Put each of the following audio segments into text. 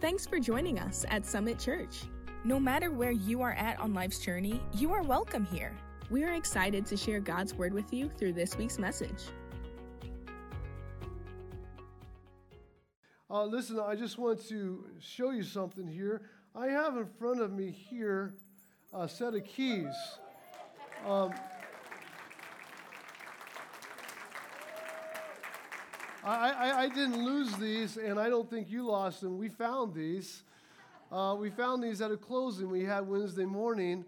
Thanks for joining us at Summit Church. No matter where you are at on life's journey, you are welcome here. We are excited to share God's Word with you through this week's message. Uh, listen, I just want to show you something here. I have in front of me here a set of keys. Um, I, I, I, didn't lose these, and I don't think you lost them. We found these. Uh, we found these at a closing we had Wednesday morning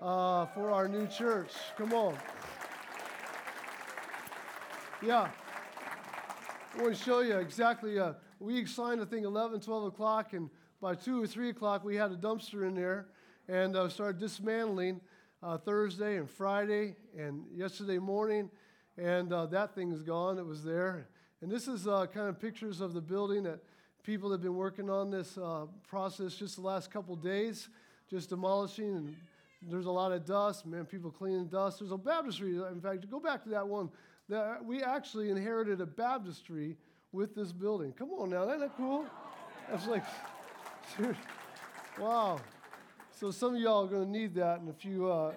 uh, for our new church. Come on. Yeah. I want to show you exactly. Uh, we signed, I think, 11, 12 o'clock, and by 2 or 3 o'clock, we had a dumpster in there and uh, started dismantling uh, Thursday and Friday and yesterday morning. And uh, that thing is gone. It was there. And this is uh, kind of pictures of the building that people have been working on this uh, process just the last couple days, just demolishing. And there's a lot of dust, man, people cleaning dust. There's a baptistry. In fact, go back to that one. That we actually inherited a baptistry with this building. Come on now, isn't that cool? That's like, wow. So some of y'all are going to need that in a few, uh,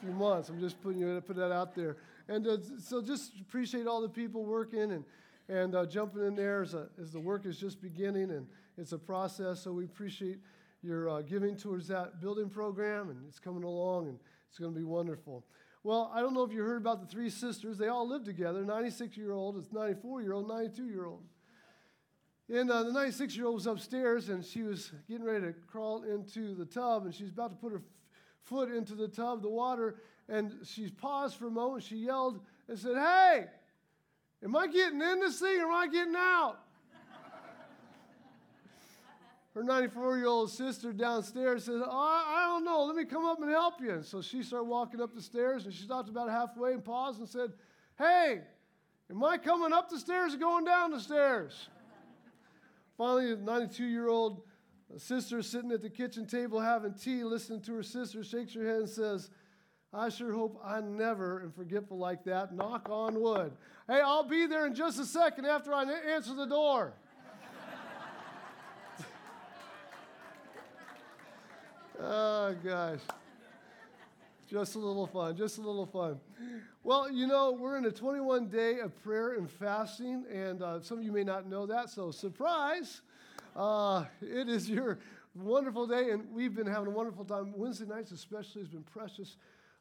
few months. I'm just putting you put that out there. And uh, so just appreciate all the people working and, and uh, jumping in there as, a, as the work is just beginning and it's a process. So we appreciate your uh, giving towards that building program and it's coming along and it's going to be wonderful. Well, I don't know if you heard about the three sisters. They all live together 96 year old, it's 94 year old, 92 year old. And uh, the 96 year old was upstairs and she was getting ready to crawl into the tub and she's about to put her f- foot into the tub, the water, and she paused for a moment. She yelled and said, Hey, am I getting in this thing or am I getting out? her 94 year old sister downstairs said, oh, I don't know, let me come up and help you. And so she started walking up the stairs and she stopped about halfway and paused and said, Hey, am I coming up the stairs or going down the stairs? Finally, the 92 year old sister sitting at the kitchen table having tea, listening to her sister, shakes her head and says, I sure hope I'm never am forgetful like that. Knock on wood. Hey, I'll be there in just a second after I answer the door. Oh, gosh. Just a little fun, just a little fun. Well, you know, we're in a 21 day of prayer and fasting, and uh, some of you may not know that, so surprise. Uh, it is your wonderful day, and we've been having a wonderful time. Wednesday nights, especially, has been precious.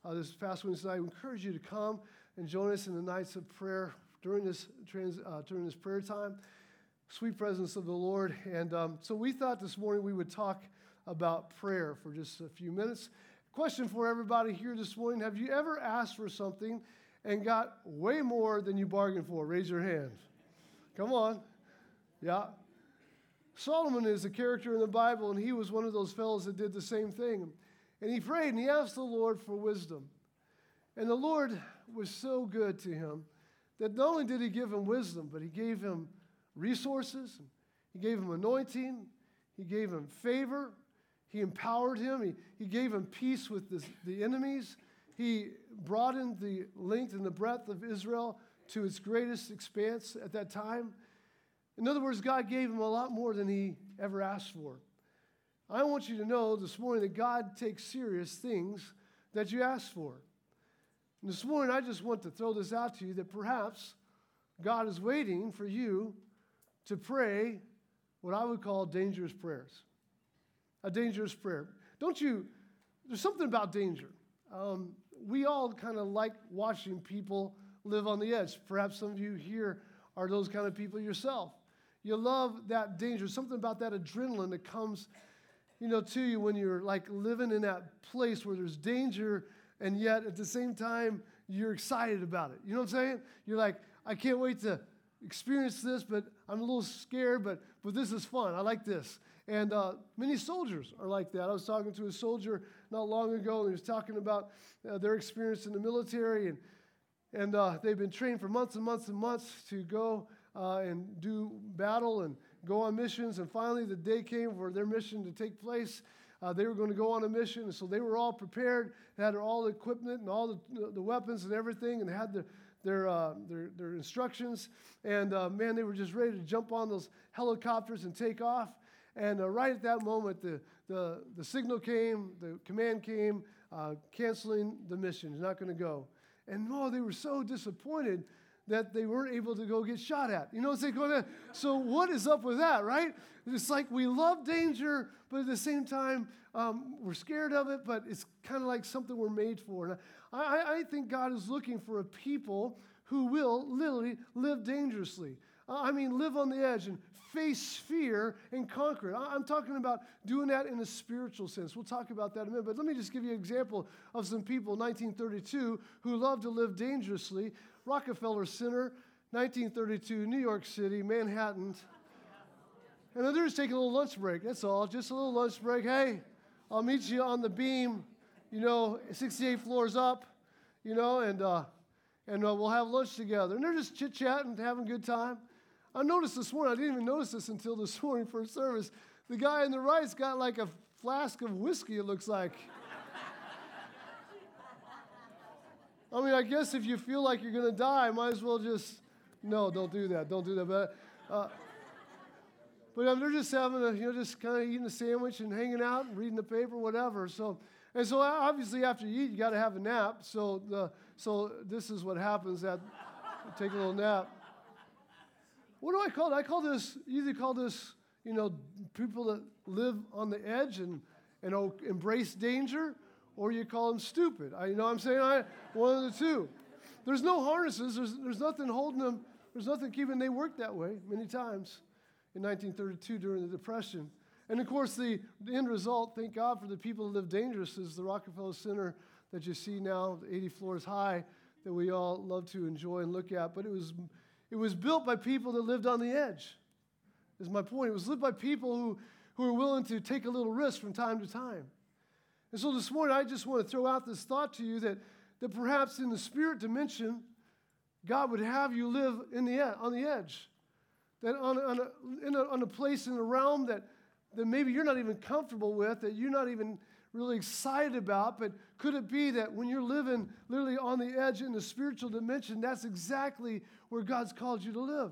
Uh, this past Wednesday night, I encourage you to come and join us in the nights of prayer during this, trans, uh, during this prayer time. Sweet presence of the Lord. And um, so we thought this morning we would talk about prayer for just a few minutes. Question for everybody here this morning Have you ever asked for something and got way more than you bargained for? Raise your hand. Come on. Yeah. Solomon is a character in the Bible, and he was one of those fellows that did the same thing. And he prayed and he asked the Lord for wisdom. And the Lord was so good to him that not only did he give him wisdom, but he gave him resources, he gave him anointing, he gave him favor, he empowered him. He, he gave him peace with the, the enemies. He broadened the length and the breadth of Israel to its greatest expanse at that time. In other words, God gave him a lot more than he ever asked for. I want you to know this morning that God takes serious things that you ask for. And this morning, I just want to throw this out to you that perhaps God is waiting for you to pray what I would call dangerous prayers a dangerous prayer. Don't you? There's something about danger. Um, we all kind of like watching people live on the edge. Perhaps some of you here are those kind of people yourself. You love that danger, something about that adrenaline that comes, you know, to you when you're like living in that place where there's danger, and yet at the same time you're excited about it. You know what I'm saying? You're like, I can't wait to experience this, but I'm a little scared, but but this is fun. I like this. And uh, many soldiers are like that. I was talking to a soldier not long ago, and he was talking about uh, their experience in the military, and, and uh, they've been trained for months and months and months to go uh, and do battle and go on missions. And finally, the day came for their mission to take place. Uh, they were going to go on a mission, and so they were all prepared, had all the equipment and all the, the weapons and everything, and had the, their, uh, their, their instructions. And uh, man, they were just ready to jump on those helicopters and take off. And uh, right at that moment, the, the, the signal came, the command came, uh, canceling the mission. Not going to go. And oh, they were so disappointed that they weren't able to go get shot at. You know what I'm saying? So, what is up with that, right? It's like we love danger, but at the same time, um, we're scared of it, but it's kind of like something we're made for. And I, I think God is looking for a people who will literally live dangerously. I mean, live on the edge and face fear and conquer it. I'm talking about doing that in a spiritual sense. We'll talk about that in a minute. But let me just give you an example of some people, 1932, who loved to live dangerously. Rockefeller Center, 1932, New York City, Manhattan. And then they're just taking a little lunch break. That's all. Just a little lunch break. Hey, I'll meet you on the beam, you know, 68 floors up, you know, and, uh, and uh, we'll have lunch together. And they're just chit chatting, having a good time. I noticed this morning, I didn't even notice this until this morning for service. The guy on the right's got like a flask of whiskey, it looks like. I mean, I guess if you feel like you're going to die, might as well just, no, don't do that. Don't do that. But, uh, but um, they're just having a, you know, just kind of eating a sandwich and hanging out and reading the paper, whatever. So, and so obviously after you eat, you got to have a nap. So, the, so this is what happens that take a little nap. What do I call it? I call this, either call this, you know, people that live on the edge and, and embrace danger, or you call them stupid. I, you know what I'm saying? I, one of the two. There's no harnesses. There's, there's nothing holding them. There's nothing keeping. They work that way many times in 1932 during the Depression. And of course, the, the end result, thank God for the people who live dangerous, is the Rockefeller Center that you see now, 80 floors high, that we all love to enjoy and look at. But it was, it was built by people that lived on the edge, is my point. It was lived by people who, who were willing to take a little risk from time to time. And so this morning, I just want to throw out this thought to you that, that perhaps in the spirit dimension, God would have you live in the, on the edge. That on, on, a, in a, on a place in a realm that, that maybe you're not even comfortable with, that you're not even really excited about, but could it be that when you're living literally on the edge in the spiritual dimension, that's exactly where God's called you to live?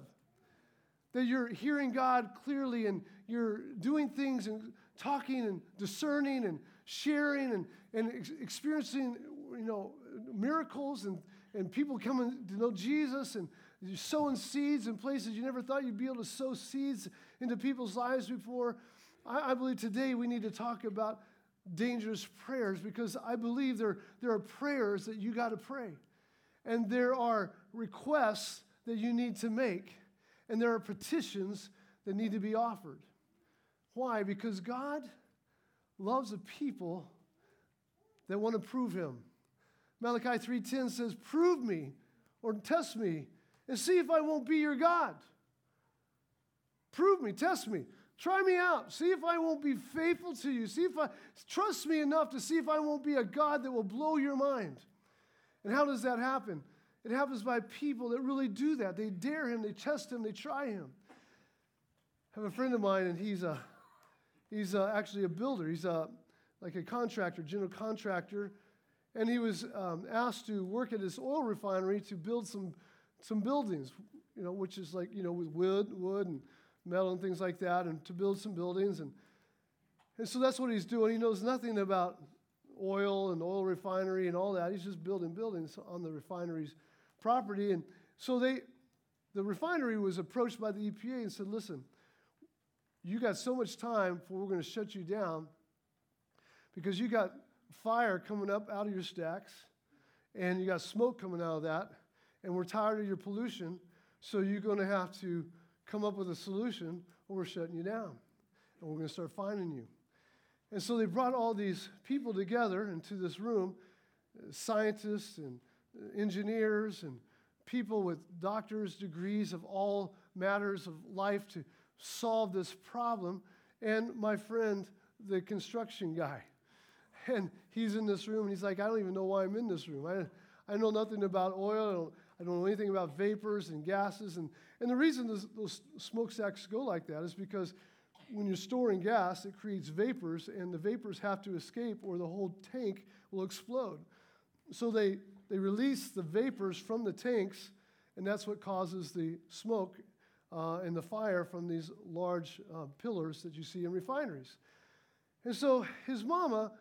That you're hearing God clearly and you're doing things and talking and discerning and sharing and, and ex- experiencing, you know, miracles and, and people coming to know Jesus and you're sowing seeds in places you never thought you'd be able to sow seeds into people's lives before. I, I believe today we need to talk about dangerous prayers because I believe there, there are prayers that you got to pray. And there are requests that you need to make. And there are petitions that need to be offered. Why? Because God loves a people that want to prove him. Malachi 3:10 says, "Prove me or test me and see if I won't be your God." Prove me, test me. Try me out. See if I won't be faithful to you. See if I trust me enough to see if I won't be a God that will blow your mind. And how does that happen? It happens by people that really do that. They dare him, they test him, they try him. I have a friend of mine, and he's a He's uh, actually a builder. He's uh, like a contractor, general contractor. And he was um, asked to work at this oil refinery to build some, some buildings, you know, which is like, you know, with wood, wood and metal and things like that, and to build some buildings. And, and so that's what he's doing. He knows nothing about oil and oil refinery and all that. He's just building buildings on the refinery's property. And so they, the refinery was approached by the EPA and said, listen, you got so much time before we're going to shut you down because you got fire coming up out of your stacks and you got smoke coming out of that and we're tired of your pollution. So you're going to have to come up with a solution or we're shutting you down and we're going to start finding you. And so they brought all these people together into this room scientists and engineers and people with doctor's degrees of all matters of life to solve this problem. And my friend, the construction guy, and he's in this room and he's like, I don't even know why I'm in this room. I, I know nothing about oil. I don't, I don't know anything about vapors and gases. And, and the reason those, those smokestacks go like that is because when you're storing gas, it creates vapors, and the vapors have to escape or the whole tank will explode. So they, they release the vapors from the tanks, and that's what causes the smoke uh, in the fire from these large uh, pillars that you see in refineries. And so his mama,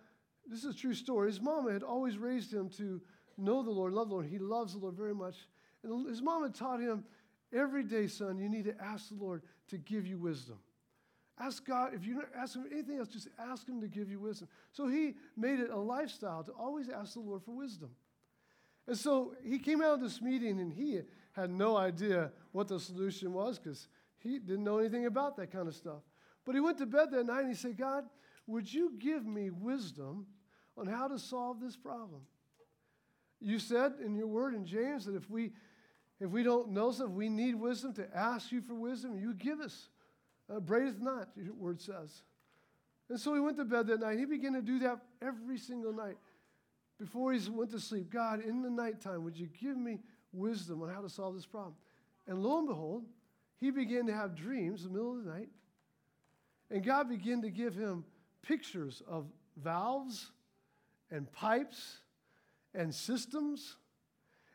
this is a true story, his mama had always raised him to know the Lord, love the Lord. He loves the Lord very much. And his mama taught him every day, son, you need to ask the Lord to give you wisdom. Ask God, if you don't ask Him anything else, just ask Him to give you wisdom. So he made it a lifestyle to always ask the Lord for wisdom. And so he came out of this meeting and he had no idea what the solution was because he didn't know anything about that kind of stuff. But he went to bed that night and he said, God, would you give me wisdom on how to solve this problem? You said in your word in James that if we if we don't know something, we need wisdom to ask you for wisdom, you give us. Uh, braideth not, your word says. And so he went to bed that night. He began to do that every single night. Before he went to sleep, God, in the nighttime, would you give me wisdom on how to solve this problem? And lo and behold, he began to have dreams in the middle of the night. And God began to give him pictures of valves and pipes and systems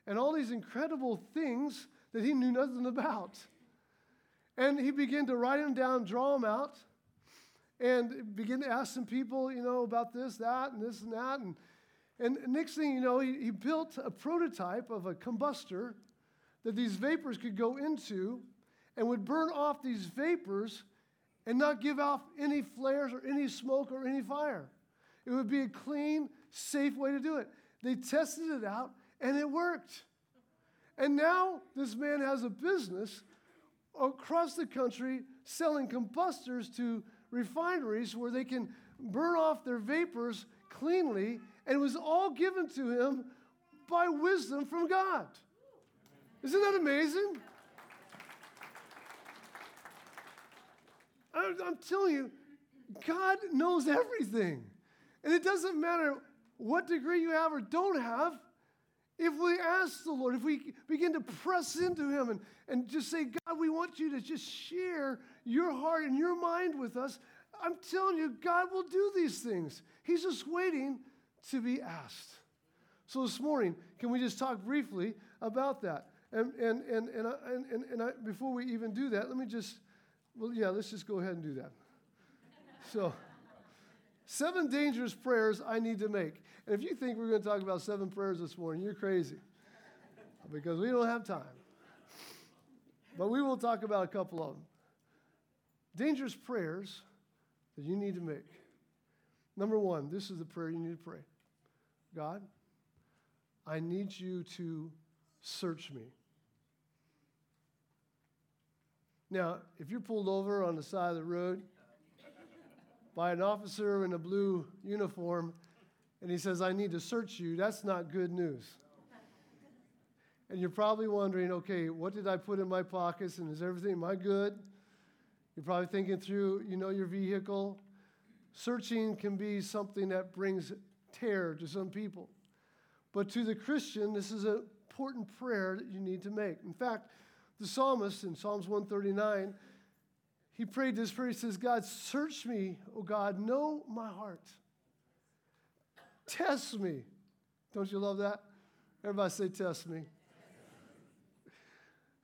and all these incredible things that he knew nothing about. And he began to write them down, draw them out, and begin to ask some people, you know, about this, that, and this and that. And, and next thing you know, he, he built a prototype of a combustor that these vapors could go into and would burn off these vapors and not give off any flares or any smoke or any fire. It would be a clean, safe way to do it. They tested it out and it worked. And now this man has a business across the country selling combustors to refineries where they can burn off their vapors cleanly, and it was all given to him by wisdom from God. Isn't that amazing? I'm telling you, God knows everything. And it doesn't matter what degree you have or don't have. If we ask the Lord, if we begin to press into Him and, and just say, God, we want you to just share your heart and your mind with us, I'm telling you, God will do these things. He's just waiting to be asked. So this morning, can we just talk briefly about that? And, and, and, and, I, and, and I, before we even do that, let me just, well, yeah, let's just go ahead and do that. So, seven dangerous prayers I need to make. And if you think we're going to talk about seven prayers this morning, you're crazy because we don't have time. But we will talk about a couple of them. Dangerous prayers that you need to make. Number one, this is the prayer you need to pray God, I need you to search me. Now, if you're pulled over on the side of the road by an officer in a blue uniform and he says, I need to search you, that's not good news. And you're probably wondering, okay, what did I put in my pockets and is everything, am I good? You're probably thinking through, you know, your vehicle. Searching can be something that brings terror to some people. But to the Christian, this is an important prayer that you need to make. In fact, the psalmist in Psalms 139, he prayed this prayer. He says, God, search me, O God, know my heart. Test me. Don't you love that? Everybody say, Test me.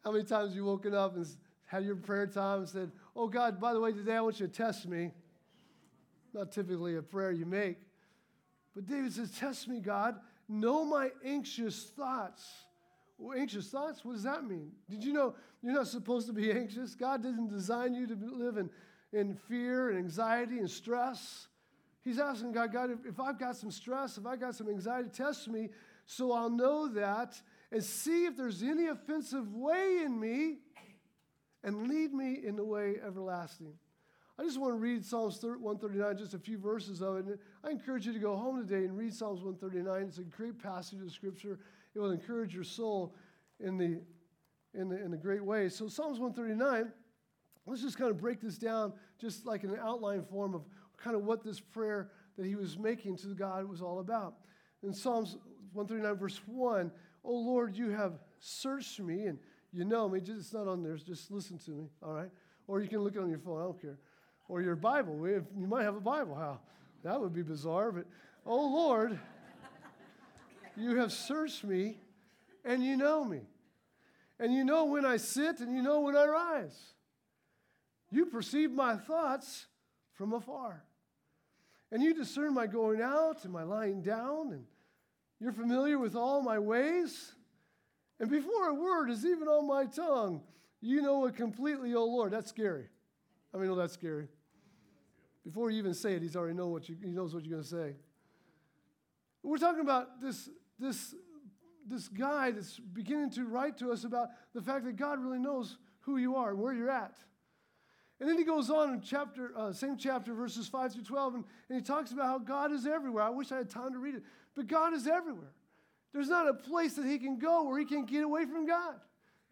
How many times you woken up and had your prayer time and said, Oh God, by the way, today I want you to test me? Not typically a prayer you make. But David says, Test me, God. Know my anxious thoughts. Well, anxious thoughts, what does that mean? Did you know you're not supposed to be anxious? God didn't design you to live in, in fear and anxiety and stress. He's asking God, God, if, I've got some stress, if I've got some anxiety, test me so I'll know that and see if there's any offensive way in me and lead me in the way everlasting. I just want to read Psalms 139, just a few verses of it. And I encourage you to go home today and read Psalms 139. It's a great passage of Scripture. It will encourage your soul in the, in the, in a great way. So, Psalms 139, let's just kind of break this down just like an outline form of kind of what this prayer that he was making to God was all about. In Psalms 139, verse 1, Oh Lord, you have searched me and you know me. It's not on there. Just listen to me, all right? Or you can look it on your phone. I don't care. Or your Bible. You might have a Bible. How? That would be bizarre. But, oh Lord, you have searched me and you know me. and you know when I sit and you know when I rise. You perceive my thoughts from afar. And you discern my going out and my lying down, and you're familiar with all my ways. And before a word is even on my tongue, you know it completely, oh Lord. That's scary. I mean, no, that's scary. Before you even say it, he's already know what you, he knows what you're going to say. We're talking about this, this, this guy that's beginning to write to us about the fact that God really knows who you are and where you're at. And then he goes on in chapter, uh, same chapter, verses 5 through 12, and, and he talks about how God is everywhere. I wish I had time to read it, but God is everywhere. There's not a place that he can go where he can't get away from God.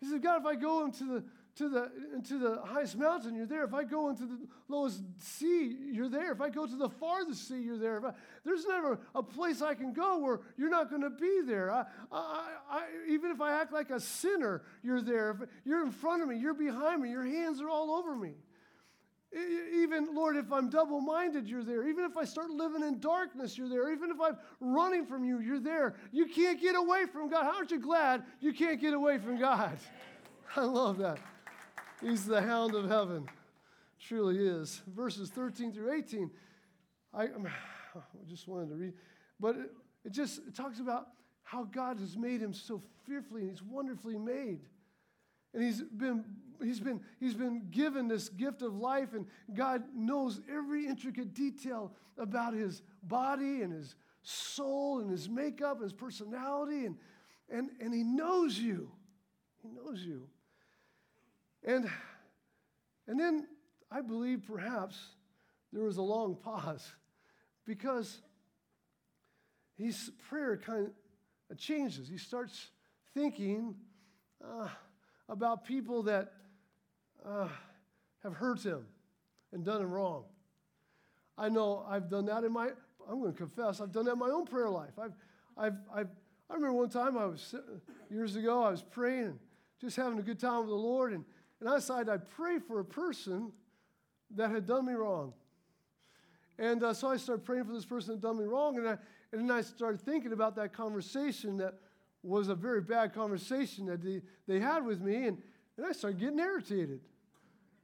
He says, God, if I go into the to the into the highest mountain, you're there. If I go into the lowest sea, you're there. If I go to the farthest sea, you're there. I, there's never a place I can go where you're not going to be there. I, I, I, even if I act like a sinner, you're there. If you're in front of me, you're behind me. Your hands are all over me. Even, Lord, if I'm double minded, you're there. Even if I start living in darkness, you're there. Even if I'm running from you, you're there. You can't get away from God. How aren't you glad you can't get away from God? I love that. He's the hound of heaven. Truly is. Verses 13 through 18. I, um, I just wanted to read, but it, it just it talks about how God has made him so fearfully and he's wonderfully made. And he's been, he's, been, he's been given this gift of life, and God knows every intricate detail about his body and his soul and his makeup and his personality. And, and, and he knows you. He knows you. And, and then I believe perhaps there was a long pause because his prayer kind of changes. He starts thinking uh, about people that uh, have hurt him and done him wrong. I know I've done that in my, I'm going to confess, I've done that in my own prayer life. I've, I've, I've, I remember one time I was, years ago, I was praying and just having a good time with the Lord, and and I decided I'd pray for a person that had done me wrong. And uh, so I started praying for this person that done me wrong. And, I, and then I started thinking about that conversation that was a very bad conversation that they, they had with me. And, and I started getting irritated.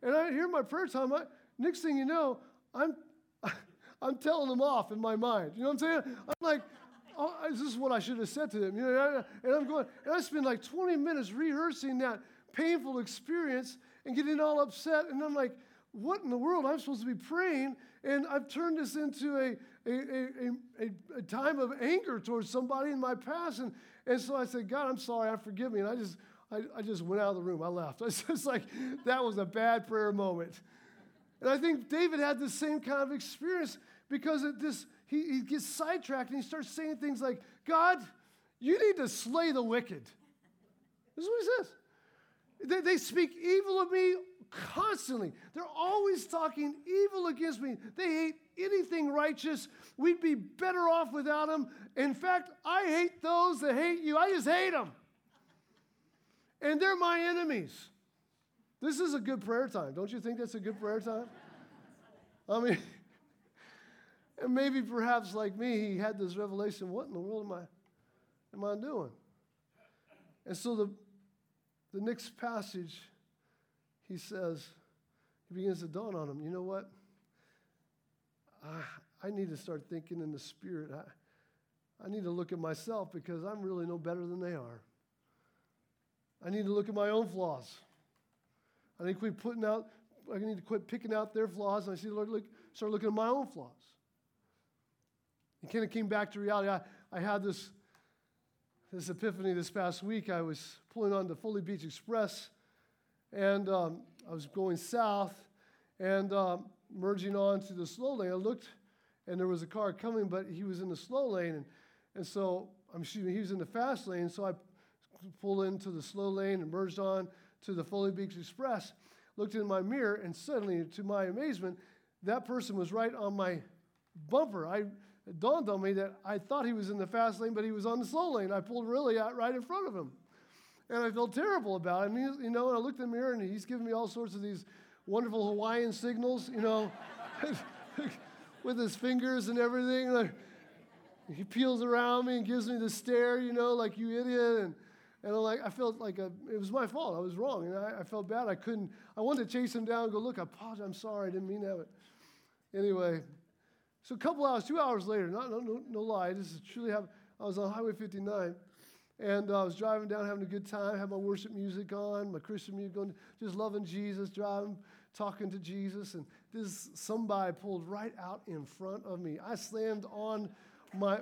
And I hear my prayer time. I, next thing you know, I'm, I'm telling them off in my mind. You know what I'm saying? I'm like, oh, this is what I should have said to them. You know, and I'm going, and I spend like 20 minutes rehearsing that painful experience and getting all upset. And I'm like, what in the world? I'm supposed to be praying, and I've turned this into a, a, a, a, a time of anger towards somebody in my past. And, and so I said, God, I'm sorry, I forgive me. And I just, I, I just went out of the room. I left. I was just like, that was a bad prayer moment. And I think David had the same kind of experience because it this, he, he gets sidetracked and he starts saying things like, God, you need to slay the wicked. This is what he says. They, they speak evil of me constantly. They're always talking evil against me. They hate anything righteous. We'd be better off without them. In fact, I hate those that hate you. I just hate them. And they're my enemies. This is a good prayer time. Don't you think that's a good prayer time? I mean, and maybe perhaps like me, he had this revelation what in the world am I, am I doing? And so the, the next passage, he says, he begins to dawn on him, you know what? I, I need to start thinking in the spirit. I, I need to look at myself because I'm really no better than they are. I need to look at my own flaws. I need to quit putting out, I need to quit picking out their flaws, and I see, Lord, look, start looking at my own flaws. He kind of came back to reality. I, I had this this epiphany this past week. I was pulling on the Foley Beach Express, and um, I was going south and um, merging on to the slow lane. I looked, and there was a car coming, but he was in the slow lane, and, and so I'm shooting. He was in the fast lane, so I pulled into the slow lane and merged on to the Foley Beach Express. Looked in my mirror, and suddenly, to my amazement, that person was right on my bumper. I it dawned on me that I thought he was in the fast lane, but he was on the slow lane. I pulled really out right in front of him. And I felt terrible about it. And he, you know, and I looked in the mirror and he's giving me all sorts of these wonderful Hawaiian signals, you know, with his fingers and everything. Like, he peels around me and gives me the stare, you know, like you idiot. And, And I'm like, I felt like a, it was my fault. I was wrong. And I, I felt bad. I couldn't, I wanted to chase him down and go, look, I apologize. I'm sorry. I didn't mean. But anyway, so a couple hours, two hours later, no, no, no lie, this is truly. I was on Highway 59 and uh, I was driving down having a good time, had my worship music on, my Christian music on, just loving Jesus, driving, talking to Jesus. And this somebody pulled right out in front of me. I slammed on my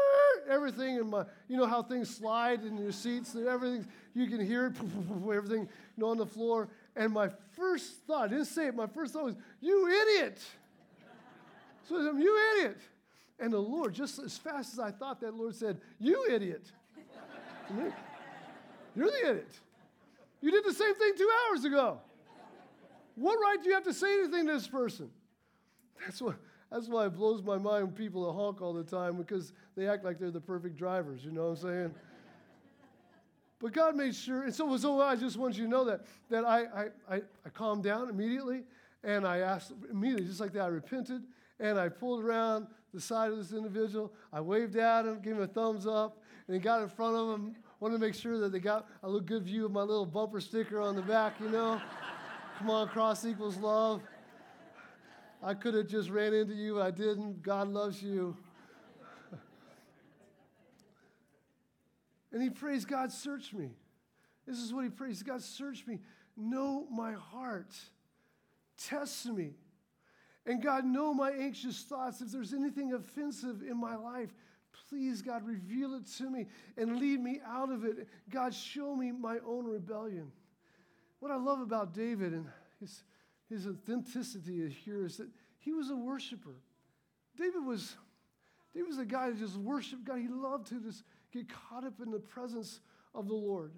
everything in my, you know how things slide in your seats, and everything, you can hear it, everything, you know, on the floor. And my first thought, I didn't say it, my first thought was, you idiot. So I said, you idiot. And the Lord, just as fast as I thought that, Lord said, you idiot. You're the idiot. You did the same thing two hours ago. What right do you have to say anything to this person? That's what that's why it blows my mind when people honk all the time because they act like they're the perfect drivers, you know what I'm saying? but God made sure, and so, so I just want you to know that, that I, I, I, I calmed down immediately and I asked immediately, just like that, I repented and I pulled around the side of this individual. I waved at him, gave him a thumbs up, and he got in front of him. Wanted to make sure that they got a good view of my little bumper sticker on the back, you know? Come on, cross equals love. I could have just ran into you, I didn't. God loves you. and he prays, God, search me. This is what he prays God, search me. Know my heart. Test me. And God, know my anxious thoughts. If there's anything offensive in my life, please, God, reveal it to me and lead me out of it. God, show me my own rebellion. What I love about David and his his authenticity here is that he was a worshiper. David was, David was a guy that just worshiped God. He loved to just get caught up in the presence of the Lord.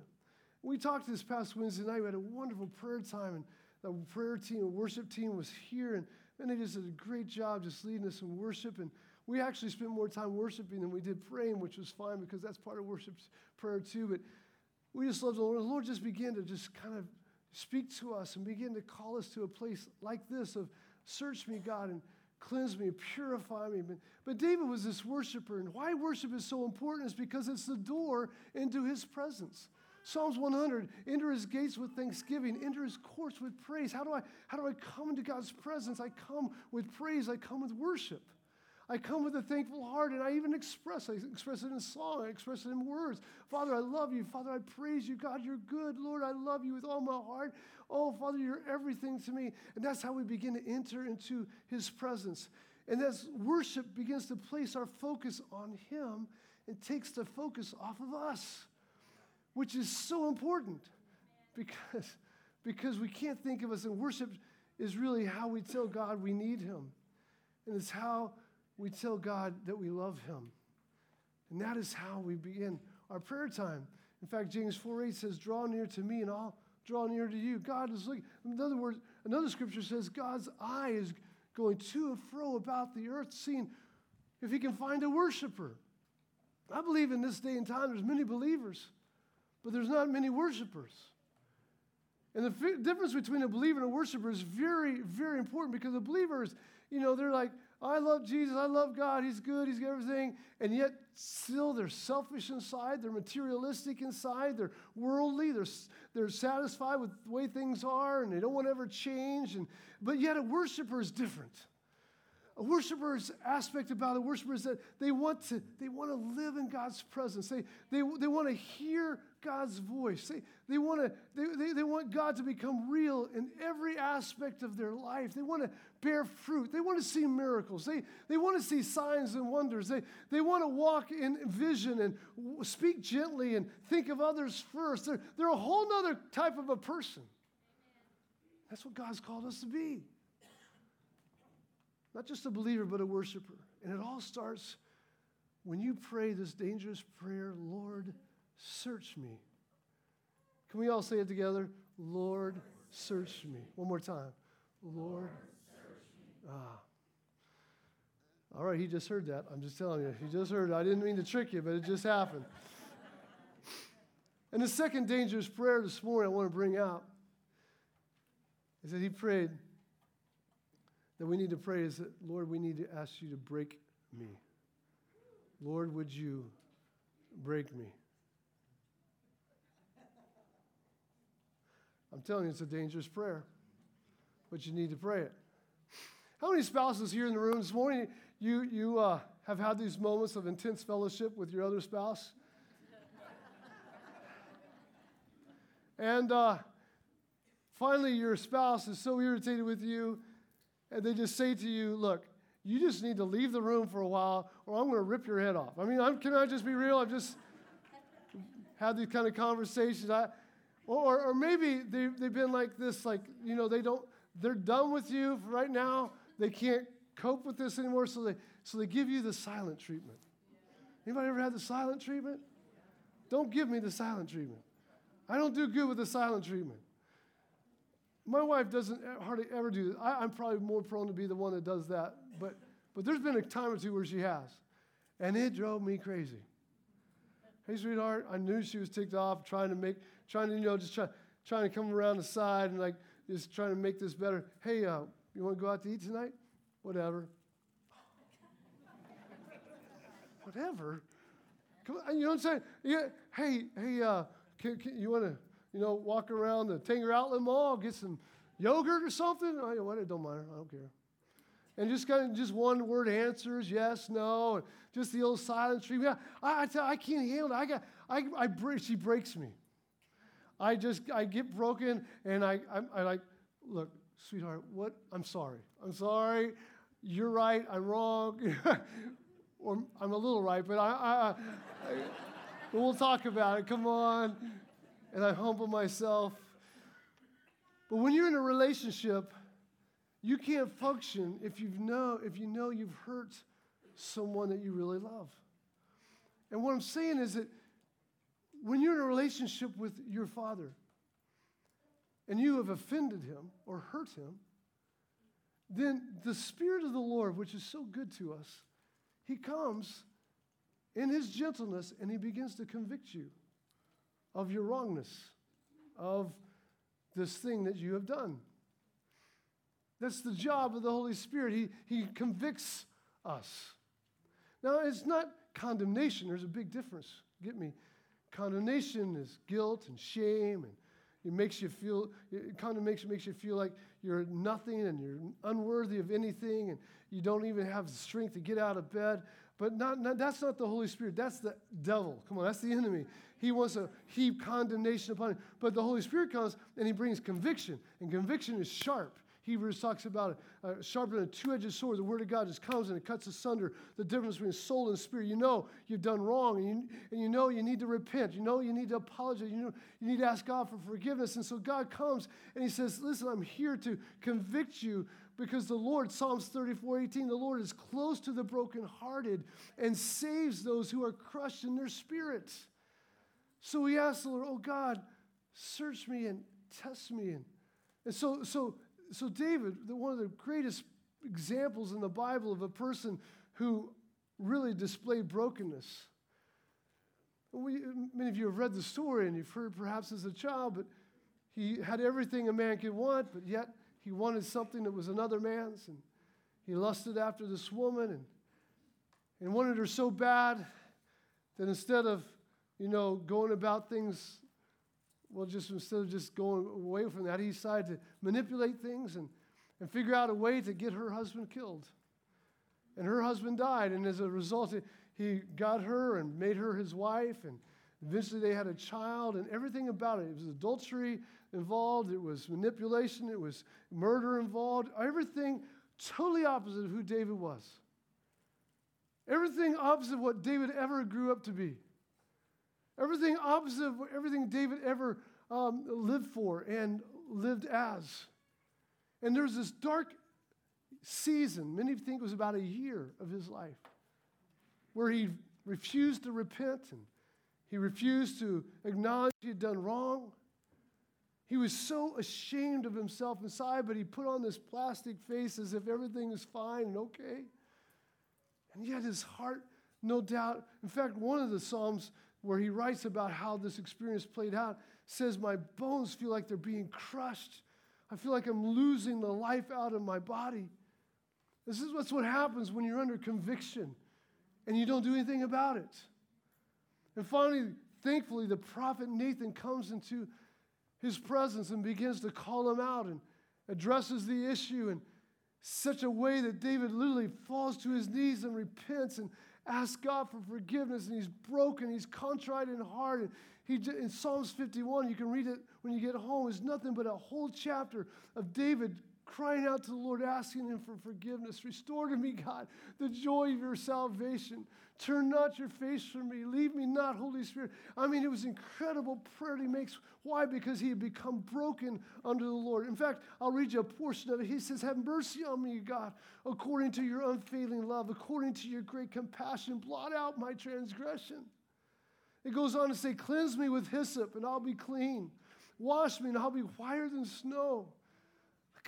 We talked this past Wednesday night. We had a wonderful prayer time, and the prayer team and worship team was here, and, and they just did a great job just leading us in worship. And we actually spent more time worshiping than we did praying, which was fine because that's part of worship prayer too. But we just loved the Lord. The Lord just began to just kind of speak to us and begin to call us to a place like this of search me, God, and cleanse me, purify me. But, but David was this worshiper, and why worship is so important is because it's the door into his presence. Psalms 100, enter his gates with thanksgiving, enter his courts with praise. How do I, how do I come into God's presence? I come with praise, I come with worship. I come with a thankful heart and I even express. I express it in song, I express it in words. Father, I love you. Father, I praise you. God, you're good. Lord, I love you with all my heart. Oh, Father, you're everything to me. And that's how we begin to enter into his presence. And as worship begins to place our focus on him and takes the focus off of us, which is so important because, because we can't think of us, and worship is really how we tell God we need him. And it's how we tell God that we love Him. And that is how we begin our prayer time. In fact, James 4 8 says, Draw near to me and I'll draw near to you. God is looking. In other words, another scripture says, God's eye is going to and fro about the earth, seeing if He can find a worshiper. I believe in this day and time there's many believers, but there's not many worshipers. And the f- difference between a believer and a worshiper is very, very important because the believers, you know, they're like, I love Jesus, I love God, He's good, He's everything. And yet, still, they're selfish inside, they're materialistic inside, they're worldly, they're, they're satisfied with the way things are, and they don't want to ever change. And, but yet, a worshiper is different. A worshiper's aspect about a worshiper is that they want to, they want to live in God's presence. They, they, they want to hear God's voice. They, they, want to, they, they, they want God to become real in every aspect of their life. They want to bear fruit. They want to see miracles. They, they want to see signs and wonders. They, they want to walk in vision and speak gently and think of others first. They're, they're a whole other type of a person. That's what God's called us to be. Not just a believer, but a worshiper. And it all starts when you pray this dangerous prayer Lord, search me. Can we all say it together? Lord, search me. One more time. Lord, ah. All right, he just heard that. I'm just telling you. He just heard it. I didn't mean to trick you, but it just happened. and the second dangerous prayer this morning I want to bring out is that he prayed, that we need to pray is that, Lord, we need to ask you to break me. Lord, would you break me? I'm telling you, it's a dangerous prayer, but you need to pray it. How many spouses here in the room this morning, you, you uh, have had these moments of intense fellowship with your other spouse? and uh, finally, your spouse is so irritated with you, and they just say to you, Look, you just need to leave the room for a while, or I'm going to rip your head off. I mean, I'm, can I just be real? I've just had these kind of conversations. I, or, or maybe they, they've been like this, like, you know, they don't, they're done with you right now. They can't cope with this anymore, so they, so they give you the silent treatment. Anybody ever had the silent treatment? Don't give me the silent treatment. I don't do good with the silent treatment. My wife doesn't hardly ever do that. I, am probably more prone to be the one that does that, but, but there's been a time or two where she has. And it drove me crazy. Hey, sweetheart, I knew she was ticked off, trying to make, trying to, you know, just try, trying to come around the side and like just trying to make this better. Hey, uh, you want to go out to eat tonight? Whatever. Whatever. Come on, you know what I'm saying? Yeah. Hey, hey, uh, can, can, you want to, you know, walk around the Tanger Outlet Mall, get some yogurt or something? Oh, I, what, it don't matter. I don't care. And just kind of just one word answers, yes, no, and just the old silent. Yeah, I, I, tell, I can't handle it. I got, I, I break, she breaks me. I just, I get broken and I, I, I like, look, sweetheart, what? I'm sorry. I'm sorry. You're right. I'm wrong. or I'm a little right, but I, I, I we'll talk about it. Come on. And I humble myself. But when you're in a relationship, you can't function if you know if you know you've hurt someone that you really love. And what I'm saying is that when you're in a relationship with your father and you have offended him or hurt him, then the Spirit of the Lord, which is so good to us, he comes in his gentleness and he begins to convict you of your wrongness, of this thing that you have done. That's the job of the Holy Spirit. He, he convicts us. Now, it's not condemnation, there's a big difference. Get me? Condemnation is guilt and shame, and it makes you feel, condemnation makes you feel like you're nothing and you're unworthy of anything, and you don't even have the strength to get out of bed. But not, not, that's not the Holy Spirit. That's the devil. Come on, that's the enemy. He wants to heap condemnation upon him. But the Holy Spirit comes and he brings conviction. And conviction is sharp. Hebrews talks about uh, sharper than a two edged sword. The word of God just comes and it cuts asunder the difference between soul and spirit. You know you've done wrong and you, and you know you need to repent. You know you need to apologize. You know you need to ask God for forgiveness. And so God comes and He says, Listen, I'm here to convict you because the Lord, Psalms 34 18, the Lord is close to the brokenhearted and saves those who are crushed in their spirits. So he asks the Lord, Oh God, search me and test me. And, and so, so so, David, one of the greatest examples in the Bible of a person who really displayed brokenness. We, many of you have read the story and you've heard perhaps as a child, but he had everything a man could want, but yet he wanted something that was another man's. And he lusted after this woman and, and wanted her so bad that instead of, you know, going about things well, just instead of just going away from that, he decided to manipulate things and, and figure out a way to get her husband killed. And her husband died, and as a result, he got her and made her his wife, and eventually they had a child, and everything about it. It was adultery involved, it was manipulation, it was murder involved, everything totally opposite of who David was. Everything opposite of what David ever grew up to be. Everything opposite of everything David ever um, lived for and lived as. And there's this dark season, many think it was about a year of his life, where he refused to repent and he refused to acknowledge he had done wrong. He was so ashamed of himself inside, but he put on this plastic face as if everything is fine and okay. And yet his heart, no doubt, in fact, one of the Psalms where he writes about how this experience played out, says, My bones feel like they're being crushed. I feel like I'm losing the life out of my body. This is what's what happens when you're under conviction and you don't do anything about it. And finally, thankfully, the prophet Nathan comes into his presence and begins to call him out and addresses the issue in such a way that David literally falls to his knees and repents and asks God for forgiveness. And he's broken, he's contrite in heart. And he, in Psalms 51, you can read it when you get home, is nothing but a whole chapter of David crying out to the Lord, asking Him for forgiveness. Restore to me, God, the joy of your salvation. Turn not your face from me. Leave me not, Holy Spirit. I mean, it was incredible prayer he makes. Why? Because he had become broken under the Lord. In fact, I'll read you a portion of it. He says, Have mercy on me, God, according to your unfailing love, according to your great compassion. Blot out my transgression. It goes on to say, Cleanse me with hyssop, and I'll be clean. Wash me, and I'll be whiter than snow.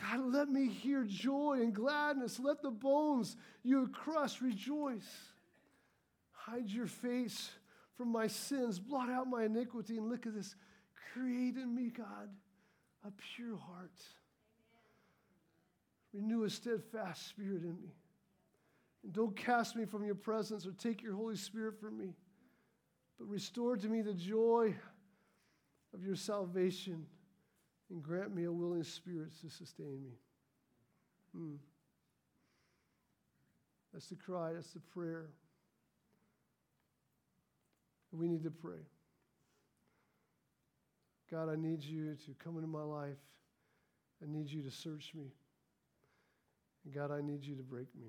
God, let me hear joy and gladness. Let the bones you have crushed rejoice. Hide your face from my sins. Blot out my iniquity. And look at this. Create in me, God, a pure heart. Renew a steadfast spirit in me. And don't cast me from your presence or take your Holy Spirit from me, but restore to me the joy of your salvation and grant me a willing spirit to sustain me. Hmm. That's the cry, that's the prayer. We need to pray. God, I need you to come into my life. I need you to search me. And God, I need you to break me.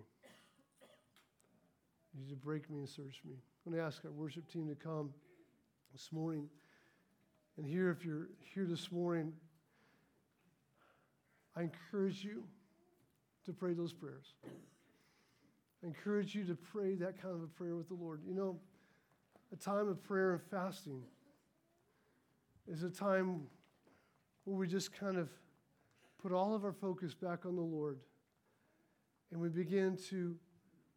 Need you to break me and search me. I'm going to ask our worship team to come this morning. And here, if you're here this morning, I encourage you to pray those prayers. I encourage you to pray that kind of a prayer with the Lord. You know, a time of prayer and fasting is a time where we just kind of put all of our focus back on the Lord and we begin to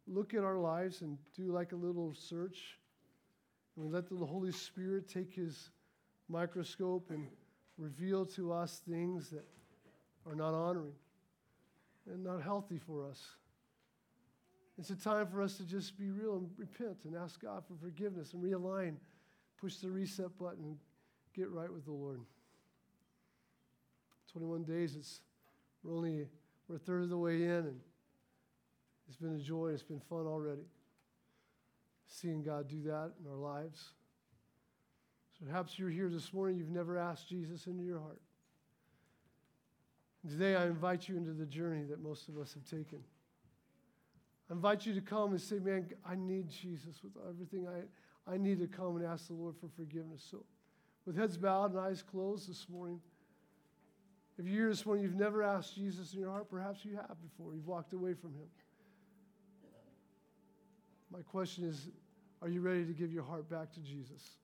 look at our lives and do like a little search. And we let the Holy Spirit take his microscope and reveal to us things that are not honoring and not healthy for us. It's a time for us to just be real and repent and ask God for forgiveness and realign, push the reset button, and get right with the Lord. 21 days, it's, we're only we're a third of the way in, and it's been a joy. It's been fun already. Seeing God do that in our lives. So perhaps you're here this morning, you've never asked Jesus into your heart. Today, I invite you into the journey that most of us have taken. I invite you to come and say, Man, I need Jesus with everything. I, I need to come and ask the Lord for forgiveness. So, with heads bowed and eyes closed this morning, if you're this morning, you've never asked Jesus in your heart, perhaps you have before. You've walked away from Him. My question is Are you ready to give your heart back to Jesus?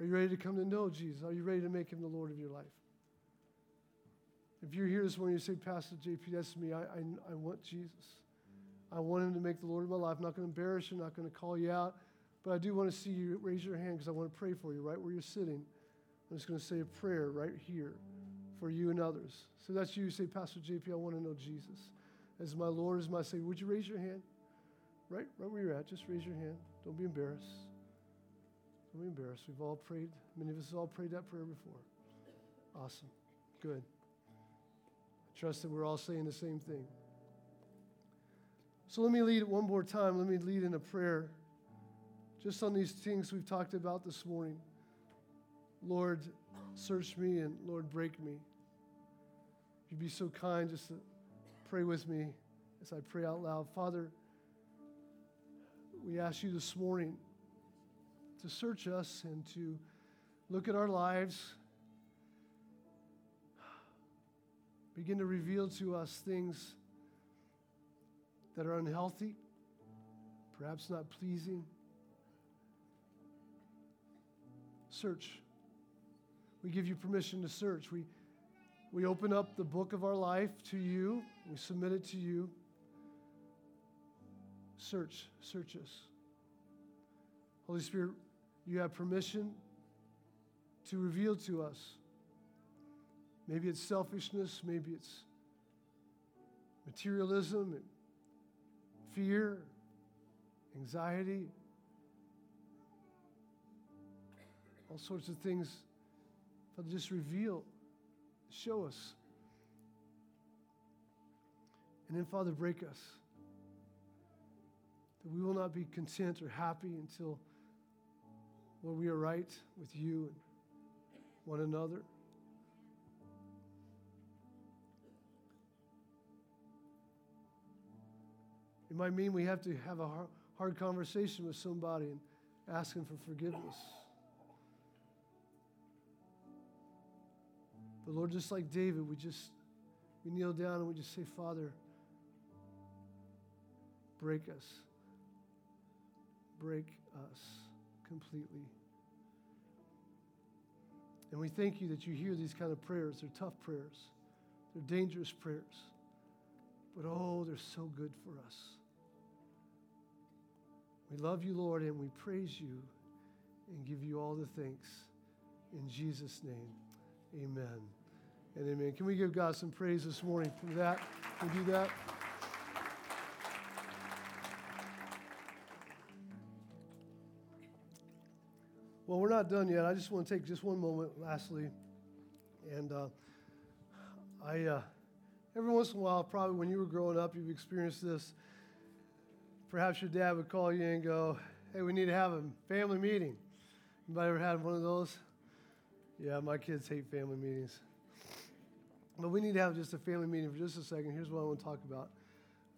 Are you ready to come to know Jesus? Are you ready to make Him the Lord of your life? If you're here this morning, you say, Pastor JP, that's me. I, I, I want Jesus. I want him to make the Lord of my life. I'm not going to embarrass you. I'm not going to call you out. But I do want to see you raise your hand because I want to pray for you right where you're sitting. I'm just going to say a prayer right here for you and others. So that's you. Say, Pastor JP, I want to know Jesus as my Lord, as my Savior. Would you raise your hand? Right, right where you're at. Just raise your hand. Don't be embarrassed. Don't be embarrassed. We've all prayed. Many of us have all prayed that prayer before. Awesome. Good. Trust that we're all saying the same thing. So let me lead it one more time. Let me lead in a prayer just on these things we've talked about this morning. Lord, search me and Lord, break me. If you'd be so kind just to pray with me as I pray out loud. Father, we ask you this morning to search us and to look at our lives begin to reveal to us things that are unhealthy, perhaps not pleasing. Search. We give you permission to search. We, we open up the book of our life to you, we submit it to you. Search, search us. Holy Spirit, you have permission to reveal to us Maybe it's selfishness, maybe it's materialism fear, anxiety, all sorts of things Father, just reveal, show us. And then, Father, break us. That we will not be content or happy until, Lord, we are right with you and one another. It might mean we have to have a hard conversation with somebody and ask them for forgiveness. But Lord, just like David, we just we kneel down and we just say, Father, break us. Break us completely. And we thank you that you hear these kind of prayers. They're tough prayers. They're dangerous prayers. But oh, they're so good for us. We love you, Lord, and we praise you and give you all the thanks. In Jesus' name, amen and amen. Can we give God some praise this morning for that? Can we do that? Well, we're not done yet. I just want to take just one moment, lastly. And uh, I, uh, every once in a while, probably when you were growing up, you've experienced this perhaps your dad would call you and go, hey, we need to have a family meeting. Anybody ever had one of those? Yeah, my kids hate family meetings. But we need to have just a family meeting for just a second. Here's what I want to talk about,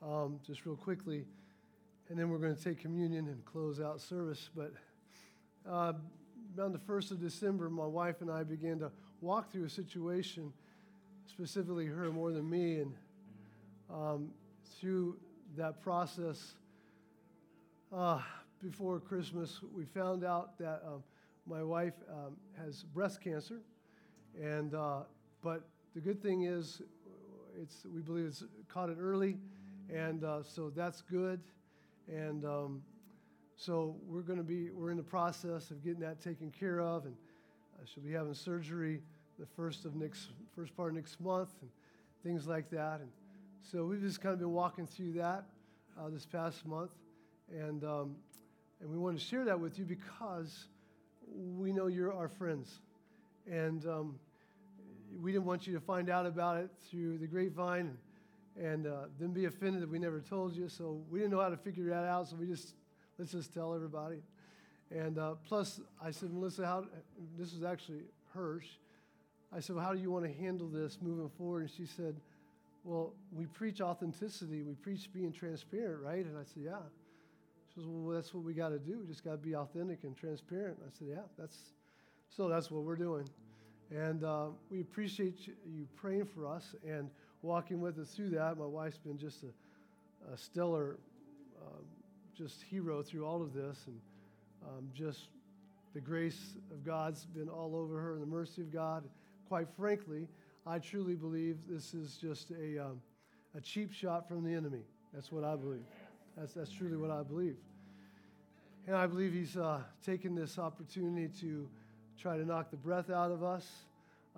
um, just real quickly. And then we're going to take communion and close out service. But uh, around the 1st of December, my wife and I began to walk through a situation, specifically her more than me. And um, through that process, uh, before Christmas, we found out that um, my wife um, has breast cancer, and uh, but the good thing is, it's we believe it's caught it early, and uh, so that's good, and um, so we're going to be we're in the process of getting that taken care of, and uh, she'll be having surgery the first of next first part of next month, and things like that, and so we've just kind of been walking through that uh, this past month. And, um, and we want to share that with you because we know you're our friends. And um, we didn't want you to find out about it through the grapevine and, uh, then be offended that we never told you. So we didn't know how to figure that out. So we just, let's just tell everybody. And uh, plus, I said, Melissa, how, this is actually Hirsch. I said, well, how do you want to handle this moving forward? And she said, well, we preach authenticity. We preach being transparent, right? And I said, yeah. Says, Well, that's what we got to do. We just got to be authentic and transparent. I said, Yeah, that's so that's what we're doing. And uh, we appreciate you praying for us and walking with us through that. My wife's been just a, a stellar, uh, just hero through all of this. And um, just the grace of God's been all over her and the mercy of God. Quite frankly, I truly believe this is just a, um, a cheap shot from the enemy. That's what I believe. That's, that's truly what I believe. And I believe he's uh, taken this opportunity to try to knock the breath out of us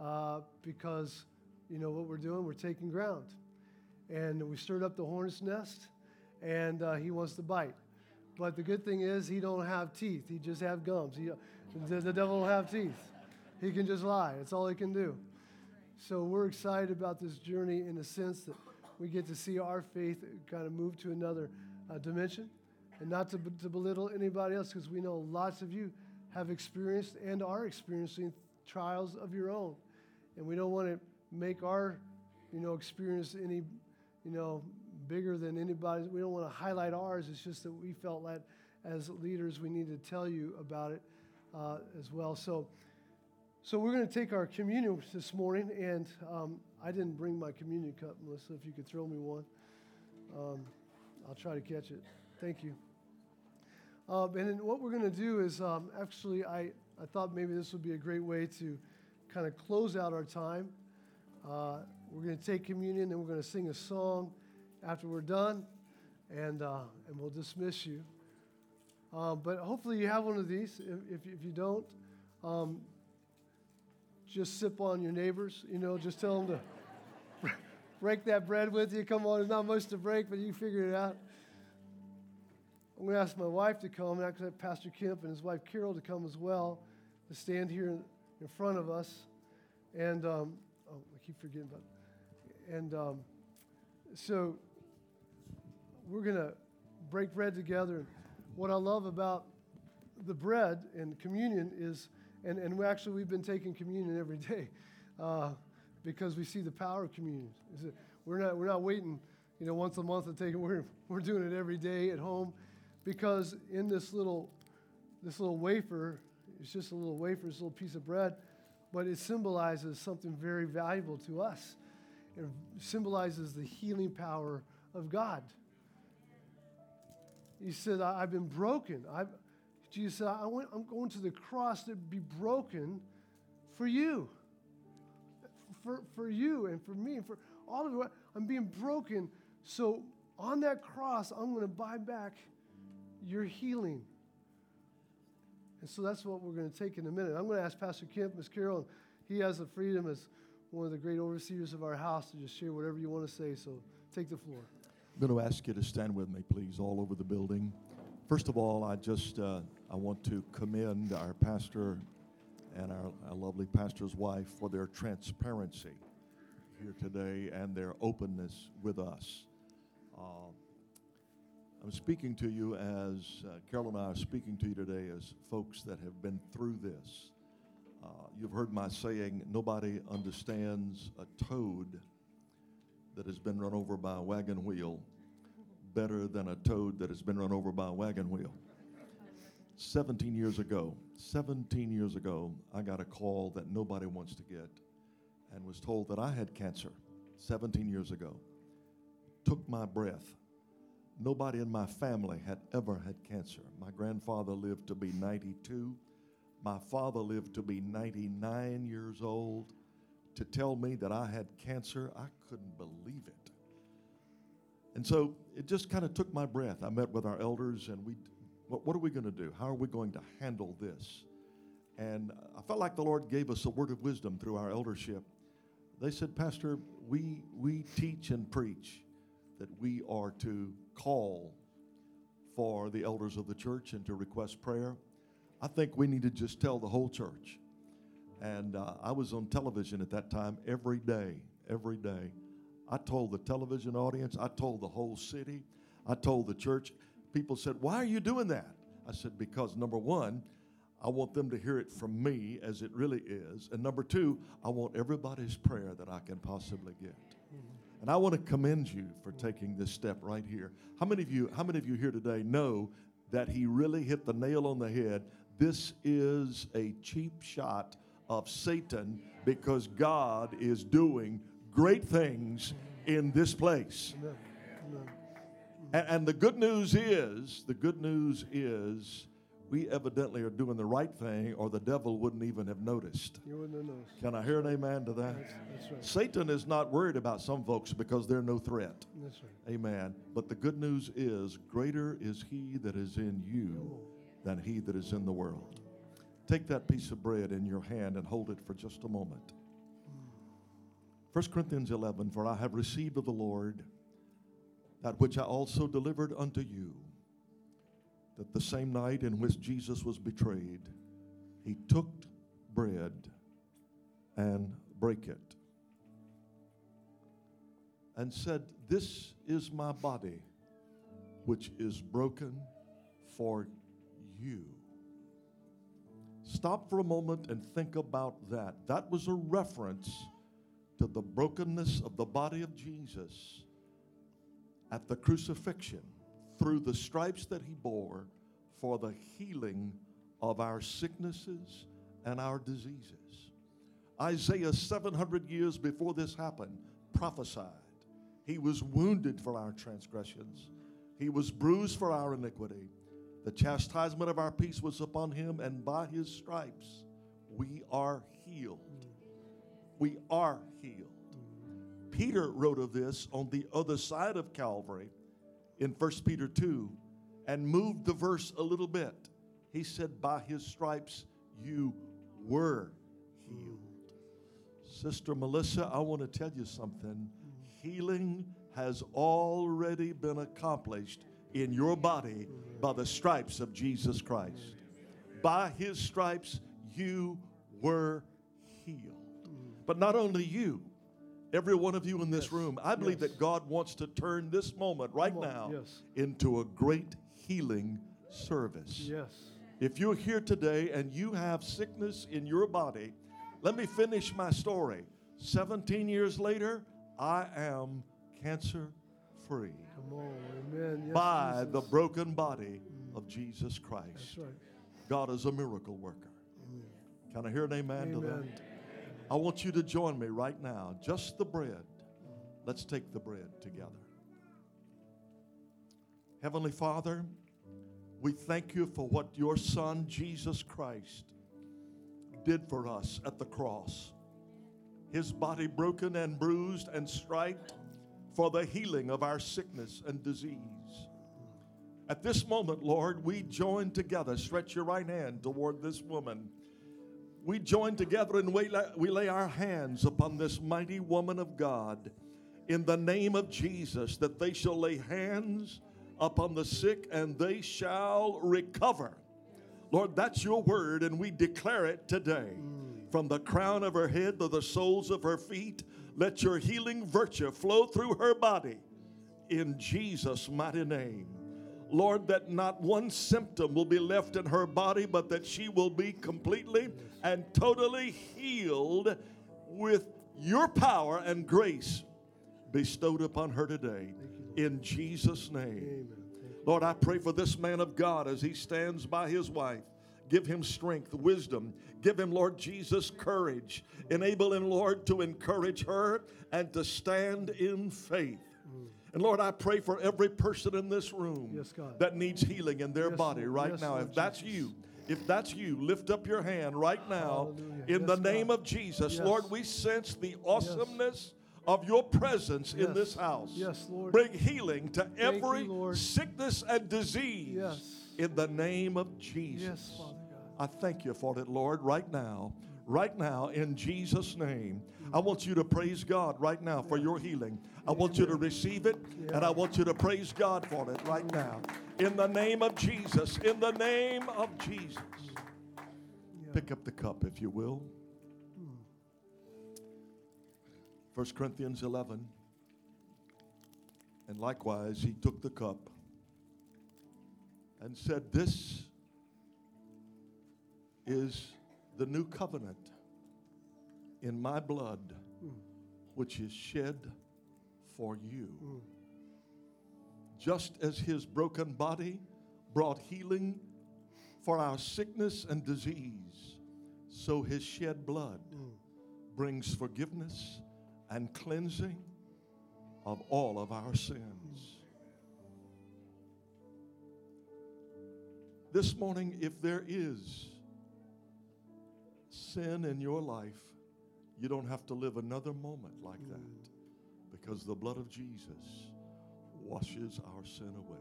uh, because, you know, what we're doing, we're taking ground. And we stirred up the hornet's nest, and uh, he wants to bite. But the good thing is he don't have teeth. He just have gums. He, the, the devil will have teeth. He can just lie. That's all he can do. So we're excited about this journey in the sense that we get to see our faith kind of move to another uh, dimension. And not to, to belittle anybody else, because we know lots of you have experienced and are experiencing trials of your own. And we don't want to make our, you know, experience any, you know, bigger than anybody's. We don't want to highlight ours. It's just that we felt that as leaders, we need to tell you about it uh, as well. So, so we're going to take our communion this morning, and um, I didn't bring my communion cup, Melissa. If you could throw me one. Um, I'll try to catch it. Thank you. Um, and then what we're going to do is um, actually, I, I thought maybe this would be a great way to kind of close out our time. Uh, we're going to take communion and we're going to sing a song after we're done, and, uh, and we'll dismiss you. Um, but hopefully, you have one of these. If, if, if you don't, um, just sip on your neighbors. You know, just tell them to break that bread with you. Come on, there's not much to break, but you figure it out. I'm going to ask my wife to come, and I could have Pastor Kemp and his wife Carol to come as well, to stand here in front of us. And um, oh, I keep forgetting about. And um, so we're going to break bread together. What I love about the bread and communion is, and, and we actually, we've been taking communion every day uh, because we see the power of communion. We're not, we're not waiting, you know, once a month to take it. We're, we're doing it every day at home because in this little, this little wafer, it's just a little wafer, it's a little piece of bread, but it symbolizes something very valuable to us. It symbolizes the healing power of God. He said, I've been broken. I've, Jesus said, I went, I'm going to the cross to be broken for you. For, for you and for me and for all of you. I'm being broken. So on that cross, I'm going to buy back your healing. And so that's what we're going to take in a minute. I'm going to ask Pastor Kemp, Miss Carol, he has the freedom as one of the great overseers of our house to just share whatever you want to say. So take the floor. I'm going to ask you to stand with me, please, all over the building. First of all, I just uh, I want to commend our pastor and our, our lovely pastor's wife for their transparency here today and their openness with us. Uh, I'm speaking to you as uh, Carol and I are speaking to you today as folks that have been through this. Uh, you've heard my saying, nobody understands a toad that has been run over by a wagon wheel better than a toad that has been run over by a wagon wheel. 17 years ago, 17 years ago, I got a call that nobody wants to get and was told that I had cancer 17 years ago. Took my breath. Nobody in my family had ever had cancer. My grandfather lived to be 92. My father lived to be 99 years old. To tell me that I had cancer, I couldn't believe it. And so it just kind of took my breath. I met with our elders and we, what, what are we going to do? How are we going to handle this? And I felt like the Lord gave us a word of wisdom through our eldership. They said, Pastor, we, we teach and preach that we are to call for the elders of the church and to request prayer. I think we need to just tell the whole church. And uh, I was on television at that time every day, every day. I told the television audience, I told the whole city, I told the church. People said, Why are you doing that? I said, Because number one, I want them to hear it from me as it really is. And number two, I want everybody's prayer that I can possibly get. And I want to commend you for taking this step right here. How many of you, how many of you here today know that he really hit the nail on the head? This is a cheap shot of Satan because God is doing great things in this place. And, and the good news is, the good news is, we evidently are doing the right thing, or the devil wouldn't even have noticed. You wouldn't have noticed. Can I hear an amen to that? That's, that's right. Satan is not worried about some folks because they're no threat. That's right. Amen. But the good news is, greater is he that is in you than he that is in the world. Take that piece of bread in your hand and hold it for just a moment. 1 Corinthians 11, for I have received of the Lord that which I also delivered unto you, that the same night in which Jesus was betrayed, he took bread and brake it, and said, This is my body, which is broken for you. Stop for a moment and think about that. That was a reference to the brokenness of the body of Jesus at the crucifixion through the stripes that he bore for the healing of our sicknesses and our diseases. Isaiah, 700 years before this happened, prophesied. He was wounded for our transgressions, he was bruised for our iniquity. The chastisement of our peace was upon him, and by his stripes we are healed. We are healed. Peter wrote of this on the other side of Calvary in 1 Peter 2 and moved the verse a little bit. He said, By his stripes you were healed. Sister Melissa, I want to tell you something. Healing has already been accomplished in your body by the stripes of Jesus Christ. By his stripes you were healed. But not only you, every one of you in this Yes. room, I believe Yes. that God wants to turn this moment right now Yes. into a great healing service. Yes. If you're here today and you have sickness in your body, let me finish my story. 17 years later, I am cancer free Come on. Amen. Yes, by the broken body mm. of Jesus That's Christ. right. God is a miracle worker. Can I hear an amen, to that? I want you to join me right now. Just the bread. Let's take the bread together. Heavenly Father, we thank you for what your Son, Jesus Christ, did for us at the cross. His body broken and bruised and striped for the healing of our sickness and disease. At this moment, Lord, we join together. Stretch your right hand toward this woman. We join together and we lay, we lay our hands upon this mighty woman of God in the name of Jesus, that they shall lay hands upon the sick and they shall recover. Lord, that's your word, and we declare it today. From the crown of her head to the soles of her feet, let your healing virtue flow through her body in Jesus' mighty name. Lord, that not one symptom will be left in her body, but that she will be completely and totally healed with your power and grace bestowed upon her today. In Jesus' name. Amen. Thank you. Lord, I pray for this man of God as he stands by his wife. Give him strength, wisdom. Give him, Lord Jesus, courage. Enable him, Lord, to encourage her and to stand in faith. And Lord, I pray for every person in this room Yes, God. that needs healing in their Yes, body right Yes, now. Lord if that's Jesus. you, if that's you, lift up your hand right now Hallelujah. in Yes, the God. name of Jesus. Yes. Lord, we sense the awesomeness of your presence in this house. Yes, Lord. Bring healing to you, every Lord. sickness and disease Yes. in the name of Jesus. Yes, Father God. I thank you for it, Lord, right now. Right now, in Jesus' name. I want you to praise God right now for your healing. I want you to receive it, and I want you to praise God for it right now. In the name of Jesus. In the name of Jesus. Pick up the cup, if you will. 1 Corinthians 11. And likewise, he took the cup and said, This is the new covenant in my blood, mm. which is shed for you. Mm. Just as his broken body brought healing for our sickness and disease, so his shed blood mm. brings forgiveness and cleansing of all of our sins. This morning, if there is sin in your life, you don't have to live another moment like that because the blood of Jesus washes our sin away.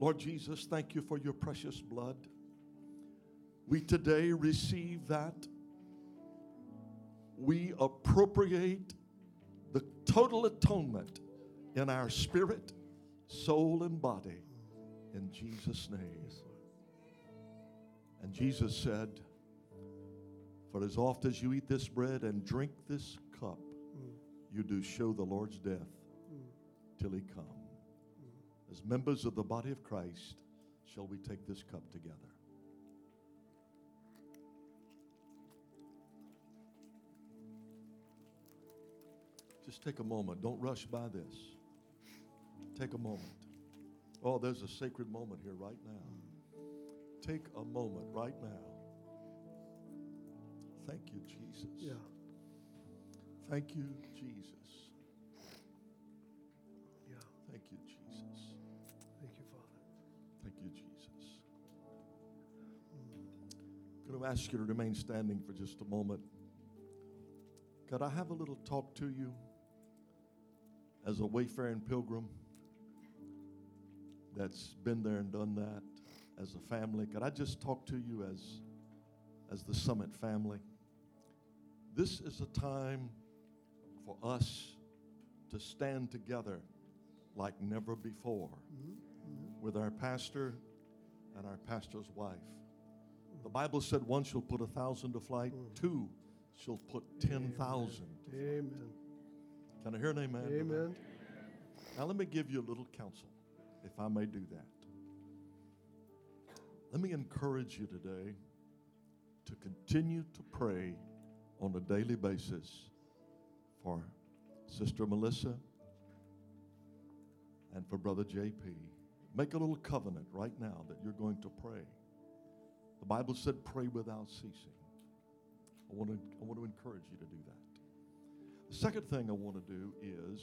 Lord Jesus, thank you for your precious blood. We today receive that. We appropriate the total atonement in our spirit, soul, and body in Jesus' name. And Jesus said, For as oft as you eat this bread and drink this cup, mm. you do show the Lord's death mm. till he come. Mm. As members of the body of Christ, shall we take this cup together? Just take a moment. Don't rush by this. Take a moment. Oh, there's a sacred moment here right now. Take a moment right now. Thank you, Jesus. Yeah. Thank you, Jesus. Yeah. Thank you, Jesus. Thank you, Father. Thank you, Jesus. I'm going to ask you to remain standing for just a moment. Could I have a little talk to you as a wayfaring pilgrim that's been there and done that as a family? Could I just talk to you as, as the Summit family? This is a time for us to stand together like never before with our pastor and our pastor's wife. The Bible said one shall put a thousand to flight, mm. two she'll put 10,000. Amen. Can I hear an amen? that? Amen. Now, let me give you a little counsel, if I may do that. Let me encourage you today to continue to pray on a daily basis for Sister Melissa and for Brother JP. Make a little covenant right now that you're going to pray. The Bible said, pray without ceasing. I want to, I want to encourage you to do that. The second thing I want to do is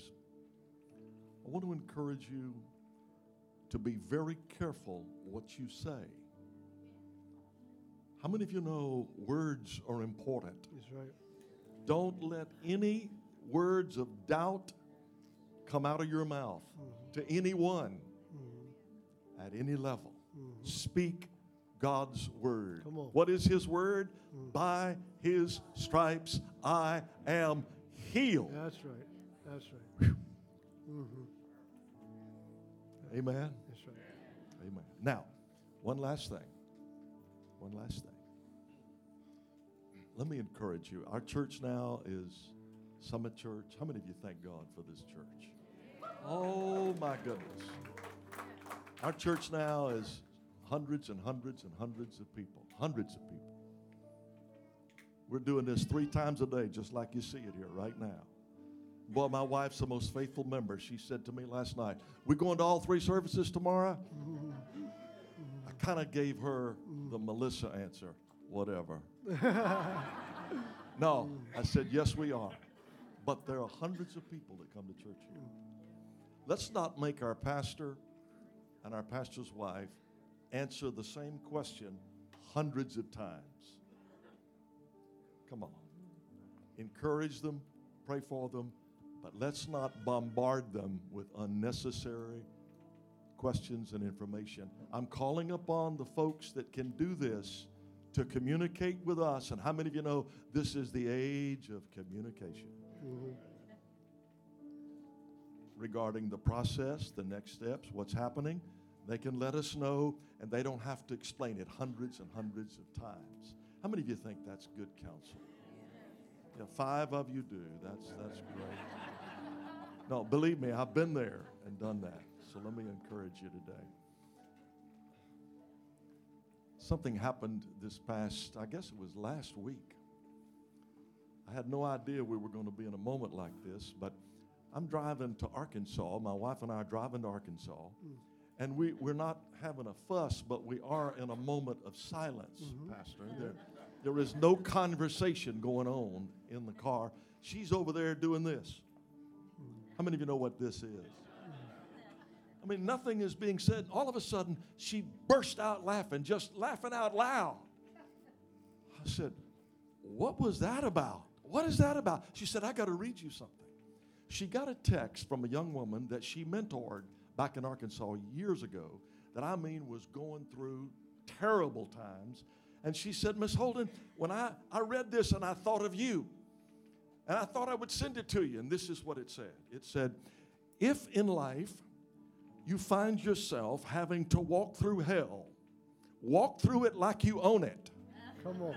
I want to encourage you to be very careful what you say. How many of you know words are important? That's right. Don't let any words of doubt come out of your mouth mm-hmm. to anyone mm-hmm. at any level. Mm-hmm. Speak God's word. Come on. What is His word? Mm. By His stripes I am healed. That's right. That's right. Amen. That's right. Amen. Now, one last thing. One last thing. Let me encourage you. Our church now is Summit Church. How many of you thank God for this church? Oh, my goodness. Our church now is hundreds and hundreds and hundreds of people. Hundreds of people. We're doing this three times a day, just like you see it here right now. Boy, my wife's the most faithful member. She said to me last night, We're going to all three services tomorrow? Kind of gave her the Melissa answer, whatever. no, I said, Yes, we are. But there are hundreds of people that come to church here. Let's not make our pastor and our pastor's wife answer the same question hundreds of times. Come on. Encourage them, pray for them, but let's not bombard them with unnecessary questions and information. I'm calling upon the folks that can do this to communicate with us. And how many of you know this is the age of communication? Mm-hmm. Regarding the process, the next steps, what's happening, they can let us know and they don't have to explain it hundreds and hundreds of times. How many of you think that's good counsel? Yeah, five of you do. That's that's great. No, believe me, I've been there and done that. So let me encourage you today. Something happened this past, I guess it was last week. I had no idea we were going to be in a moment like this, but I'm driving to Arkansas. My wife and I are driving to Arkansas. Mm. And we, we're not having a fuss, but we are in a moment of silence, mm-hmm. Pastor. There, there is no conversation going on in the car. She's over there doing this. Mm. How many of you know what this is? I mean, nothing is being said. All of a sudden, she burst out laughing, just laughing out loud. I said, What was that about? What is that about? She said, I got to read you something. She got a text from a young woman that she mentored back in Arkansas years ago that I mean was going through terrible times. And she said, Miss Holden, when I, I read this and I thought of you, and I thought I would send it to you. And this is what it said it said, If in life you find yourself having to walk through hell, walk through it like you own it. Come on.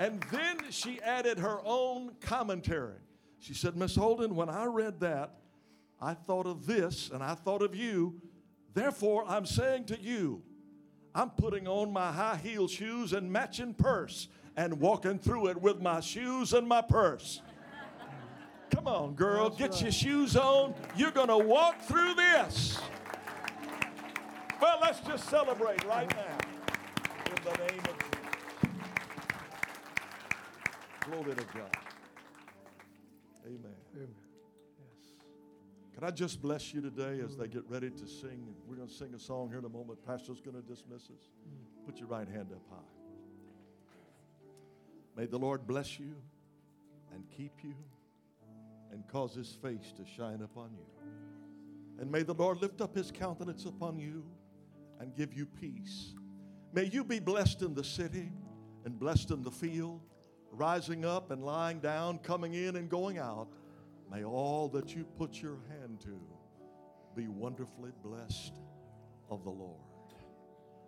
And then she added her own commentary. She said, Miss Holden, when I read that, I thought of this and I thought of you. Therefore, I'm saying to you, I'm putting on my high heel shoes and matching purse and walking through it with my shoes and my purse. Come on, girl, That's get right. your shoes on. You're going to walk through this. Well, let's just celebrate right now in the name of Jesus. Glory to God. Amen. Amen. Yes. Can I just bless you today as they get ready to sing? We're going to sing a song here in a moment. Pastor's going to dismiss us. Mm. Put your right hand up high. May the Lord bless you and keep you and cause his face to shine upon you. And may the Lord lift up his countenance upon you and give you peace. May you be blessed in the city and blessed in the field, rising up and lying down, coming in and going out. May all that you put your hand to be wonderfully blessed of the Lord.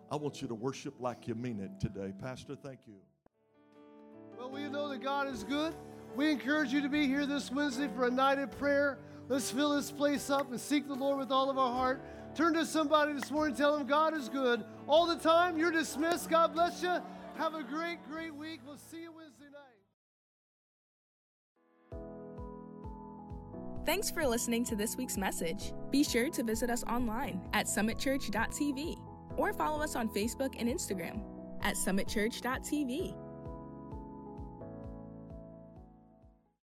I want you to worship like you mean it today. Pastor, thank you. Well, we know that God is good. We encourage you to be here this Wednesday for a night of prayer. Let's fill this place up and seek the Lord with all of our heart. Turn to somebody this morning, tell them God is good all the time. You're dismissed. God bless you. Have a great, great week. We'll see you Wednesday night. Thanks for listening to this week's message. Be sure to visit us online at summitchurch.tv or follow us on Facebook and Instagram at summitchurch.tv.